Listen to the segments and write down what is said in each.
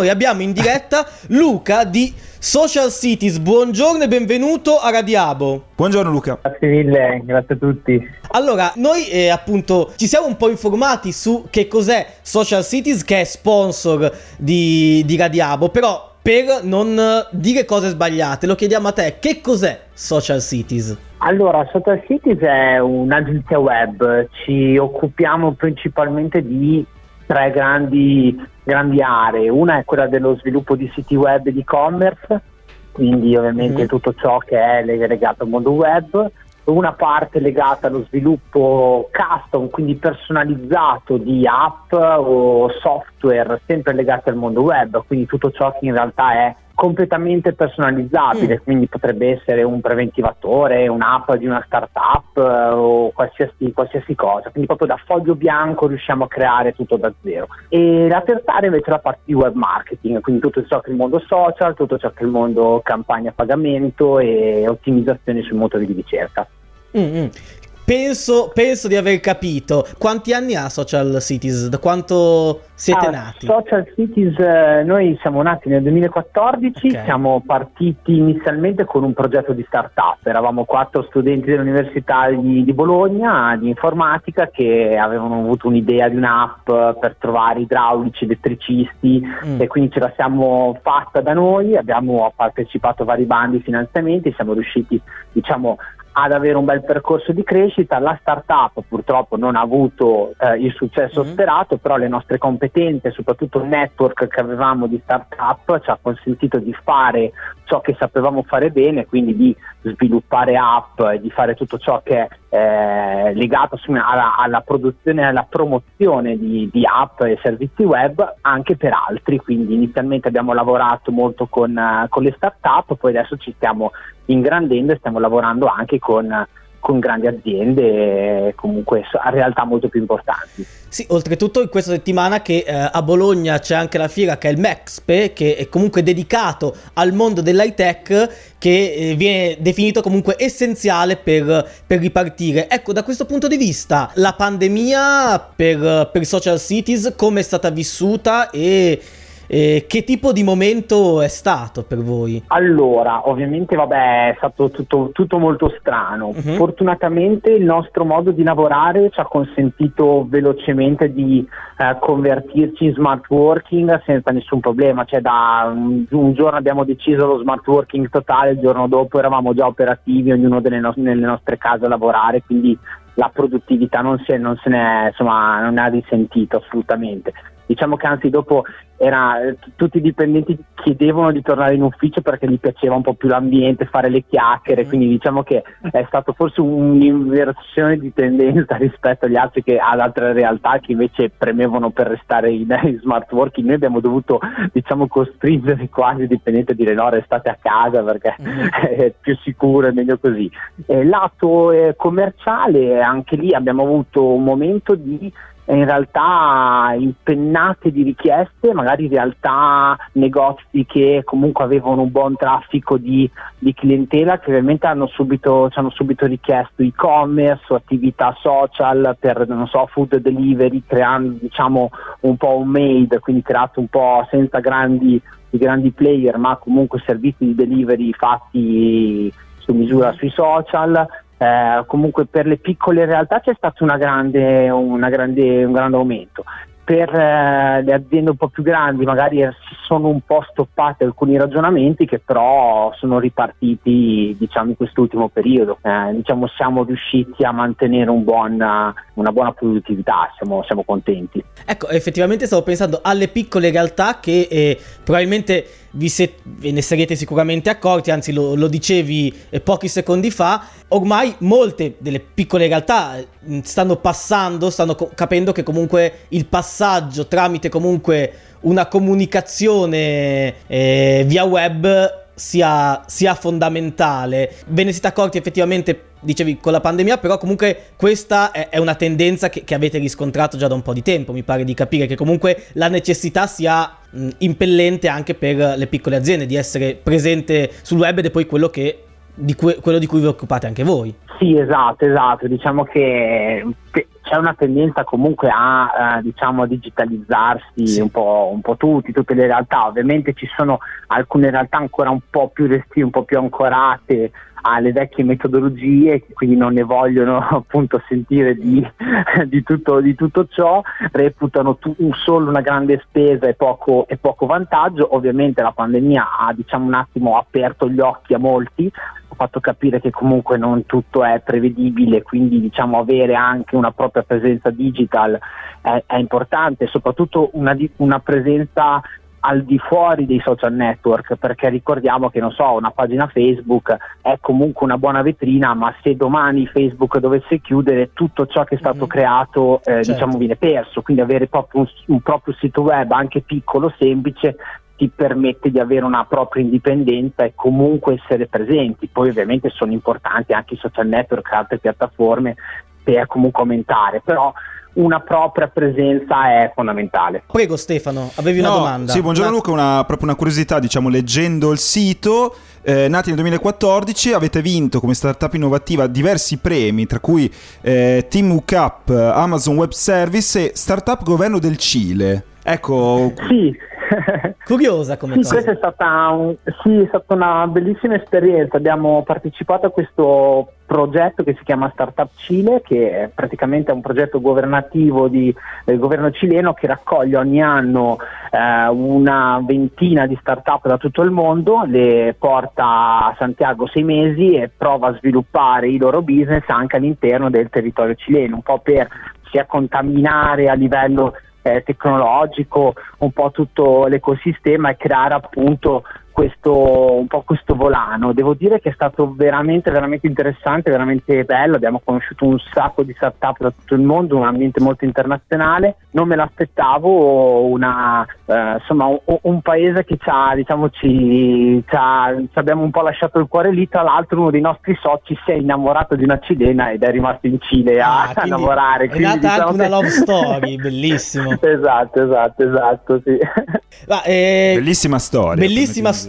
noi abbiamo in diretta Luca di Social Cities. Buongiorno e benvenuto a Radiabo. Buongiorno Luca. Grazie mille, grazie a tutti. Allora, noi eh, appunto ci siamo un po' informati su che cos'è Social Cities, che è sponsor di, di Radiabo, però per non dire cose sbagliate, lo chiediamo a te, che cos'è Social Cities? Allora, Social Cities è un'agenzia web, ci occupiamo principalmente di tre grandi, grandi aree, una è quella dello sviluppo di siti web e di e-commerce, quindi ovviamente mm. tutto ciò che è legato al mondo web, una parte legata allo sviluppo custom, quindi personalizzato di app o software sempre legati al mondo web, quindi tutto ciò che in realtà è completamente personalizzabile, mm. quindi potrebbe essere un preventivatore, un'app di una startup eh, o qualsiasi, qualsiasi, cosa, quindi proprio da foglio bianco riusciamo a creare tutto da zero. E la terza area invece è la parte di web marketing, quindi tutto ciò che è il mondo social, tutto ciò che è il mondo campagna a pagamento e ottimizzazione sui motori di ricerca. Mm-hmm. Penso, penso, di aver capito. Quanti anni ha Social Cities? Da quanto siete ah, nati? Social Cities, eh, noi siamo nati nel 2014, okay. siamo partiti inizialmente con un progetto di startup. Eravamo quattro studenti dell'Università di, di Bologna di informatica che avevano avuto un'idea di un'app per trovare idraulici, elettricisti mm. e quindi ce la siamo fatta da noi. Abbiamo partecipato a vari bandi di finanziamenti, siamo riusciti diciamo, ad avere un bel percorso di crescita. La startup purtroppo non ha avuto eh, il successo mm-hmm. sperato, però le nostre competenze, soprattutto il network che avevamo di startup, ci ha consentito di fare ciò che sapevamo fare bene, quindi di sviluppare app e di fare tutto ciò che è eh, legato alla, alla, produzione e alla promozione di, di, app e servizi web anche per altri. Quindi inizialmente abbiamo lavorato molto con, uh, con le startup, poi adesso ci stiamo ingrandendo e stiamo lavorando anche con con grandi aziende comunque a realtà molto più importanti. Sì, oltretutto in questa settimana che eh, a Bologna c'è anche la fiera che è il Mexpe, che è comunque dedicato al mondo dell'high tech, che eh, viene definito comunque essenziale per, per, ripartire. Ecco, da questo punto di vista, la pandemia per, per social cities come è stata vissuta e eh, che tipo di momento è stato per voi? Allora, ovviamente vabbè, è stato tutto, tutto molto strano. Uh-huh. Fortunatamente il nostro modo di lavorare ci ha consentito velocemente di eh, convertirci in smart working senza nessun problema. Cioè da un, un, giorno abbiamo deciso lo smart working totale, il giorno dopo eravamo già operativi, ognuno no- nelle nostre case a lavorare, quindi la produttività non, è, non se ne, è, insomma, non ne ha risentito assolutamente. Diciamo che anzi dopo era, tutti i dipendenti chiedevano di tornare in ufficio perché gli piaceva un po' più l'ambiente, fare le chiacchiere, quindi diciamo che è stato forse un'inversione di tendenza rispetto agli altri che, ad altre realtà che invece premevano per restare in, in smart working. Noi abbiamo dovuto diciamo costringere quasi i dipendenti a dire no, restate a casa perché è più sicuro, è meglio così. Eh, lato eh, commerciale, anche lì abbiamo avuto un momento di in realtà impennate di richieste, magari in realtà negozi che comunque avevano un buon traffico di, di clientela che ovviamente hanno subito, ci hanno subito richiesto e-commerce attività social per non so, food delivery, creando diciamo un po' un made, quindi creato un po' senza grandi, grandi player, ma comunque servizi di delivery fatti su misura sui social eh, comunque per le piccole realtà c'è stato una grande, una grande, un grande aumento. Per eh, le aziende un po' più grandi magari si sono un po' stoppati alcuni ragionamenti che però sono ripartiti diciamo, in quest'ultimo periodo. Eh, diciamo, siamo riusciti a mantenere un buon, una buona produttività, siamo, siamo, contenti. Ecco, effettivamente stavo pensando alle piccole realtà che eh, probabilmente se- ve ne sarete sicuramente accorti, anzi lo, lo dicevi eh, pochi secondi fa, ormai molte delle piccole realtà mm, stanno passando, stanno co- capendo che comunque il passaggio tramite comunque una comunicazione eh, via web sia, sia fondamentale. Ve ne siete accorti effettivamente dicevi con la pandemia, però comunque questa è, è una tendenza che, che, avete riscontrato già da un po' di tempo, mi pare di capire che comunque la necessità sia mh, impellente anche per le piccole aziende di essere presente sul web ed è poi quello, che, di cui, quello di cui vi occupate anche voi. Sì, esatto, esatto, diciamo che c'è una tendenza comunque a eh, diciamo digitalizzarsi sì. un, po', un, po', tutti, tutte le realtà. Ovviamente ci sono alcune realtà ancora un po' più restive, un po' più ancorate alle vecchie metodologie, quindi non ne vogliono appunto sentire di, di, tutto, di tutto, ciò, reputano tu, solo una grande spesa e poco, e poco vantaggio. Ovviamente la pandemia ha diciamo, un attimo aperto gli occhi a molti, ha fatto capire che comunque non tutto è prevedibile, quindi diciamo, avere anche una propria presenza digital è, è importante, soprattutto una, una presenza al di fuori dei social network, perché ricordiamo che non so, una pagina Facebook è comunque una buona vetrina, ma se domani Facebook dovesse chiudere, tutto ciò che è stato mm-hmm. creato eh, certo. diciamo viene perso. Quindi avere proprio un, un proprio sito web, anche piccolo, semplice, ti permette di avere una propria indipendenza e comunque essere presenti. Poi ovviamente sono importanti anche i social network e altre piattaforme per comunque aumentare, però una propria presenza è fondamentale. Prego Stefano, avevi no, una domanda. Sì, buongiorno Ma... Luca, una, proprio una curiosità, diciamo, leggendo il sito, eh, nati nel 2014, avete vinto come startup innovativa diversi premi, tra cui eh, Team UCAP, Amazon Web Service e Startup Governo del Cile. Ecco. Sì. Curiosa come sì, cosa. Questa è stata, un, sì, è stata una bellissima esperienza. Abbiamo partecipato a questo progetto che si chiama Startup Cile, che è praticamente un progetto governativo di, del governo cileno che raccoglie ogni anno eh, una ventina di startup da tutto il mondo, le porta a Santiago sei mesi e prova a sviluppare i loro business anche all'interno del territorio cileno, un po' per sia contaminare a livello eh, tecnologico un po' tutto l'ecosistema e creare appunto questo, un po' questo volano. Devo dire che è stato veramente, veramente interessante, veramente bello. Abbiamo conosciuto un sacco di startup da tutto il mondo, un ambiente molto internazionale. Non me l'aspettavo, una, eh, insomma, un, un, paese che ci ha, diciamo, ci, ci, ha, ci, abbiamo un po' lasciato il cuore lì. Tra l'altro, uno dei nostri soci si è innamorato di una cilena ed è rimasto in Cile a, ah, a lavorare. È quindi, nata diciamo anche che... una love story, bellissimo. esatto, esatto, esatto. Sì. Ma, eh, bellissima storia. Bellissima storia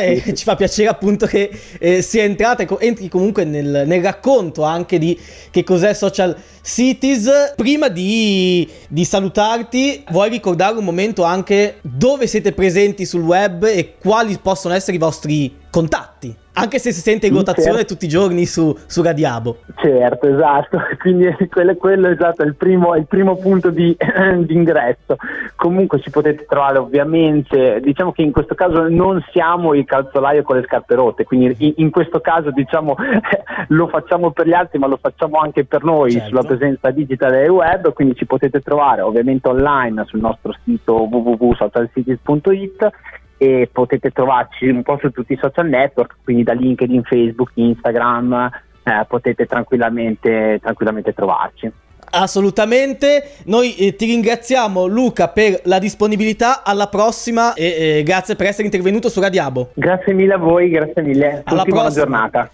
e ci fa piacere appunto che eh, sia entrata e entri comunque nel, nel, racconto anche di che cos'è Social Cities. Prima di, di salutarti vuoi ricordare un momento anche dove siete presenti sul web e quali possono essere i vostri contatti? Anche se si sente in rotazione certo. tutti i giorni su, su Radiabo. Certo, esatto, quindi quello, quello esatto, è il primo, il primo punto di, di, ingresso. Comunque ci potete trovare ovviamente, diciamo che in questo caso non siamo il calzolaio con le scarpe rotte, quindi in, in questo caso diciamo lo facciamo per gli altri ma lo facciamo anche per noi certo. sulla presenza digitale e web, quindi ci potete trovare ovviamente online sul nostro sito www.socialcities.it e potete trovarci un po' su tutti i social network, quindi da LinkedIn, Facebook, Instagram, eh, potete tranquillamente, tranquillamente trovarci. Assolutamente, noi eh, ti ringraziamo Luca per la disponibilità, alla prossima e eh, grazie per essere intervenuto su Radiabo. Grazie mille a voi, grazie mille, alla prossima giornata.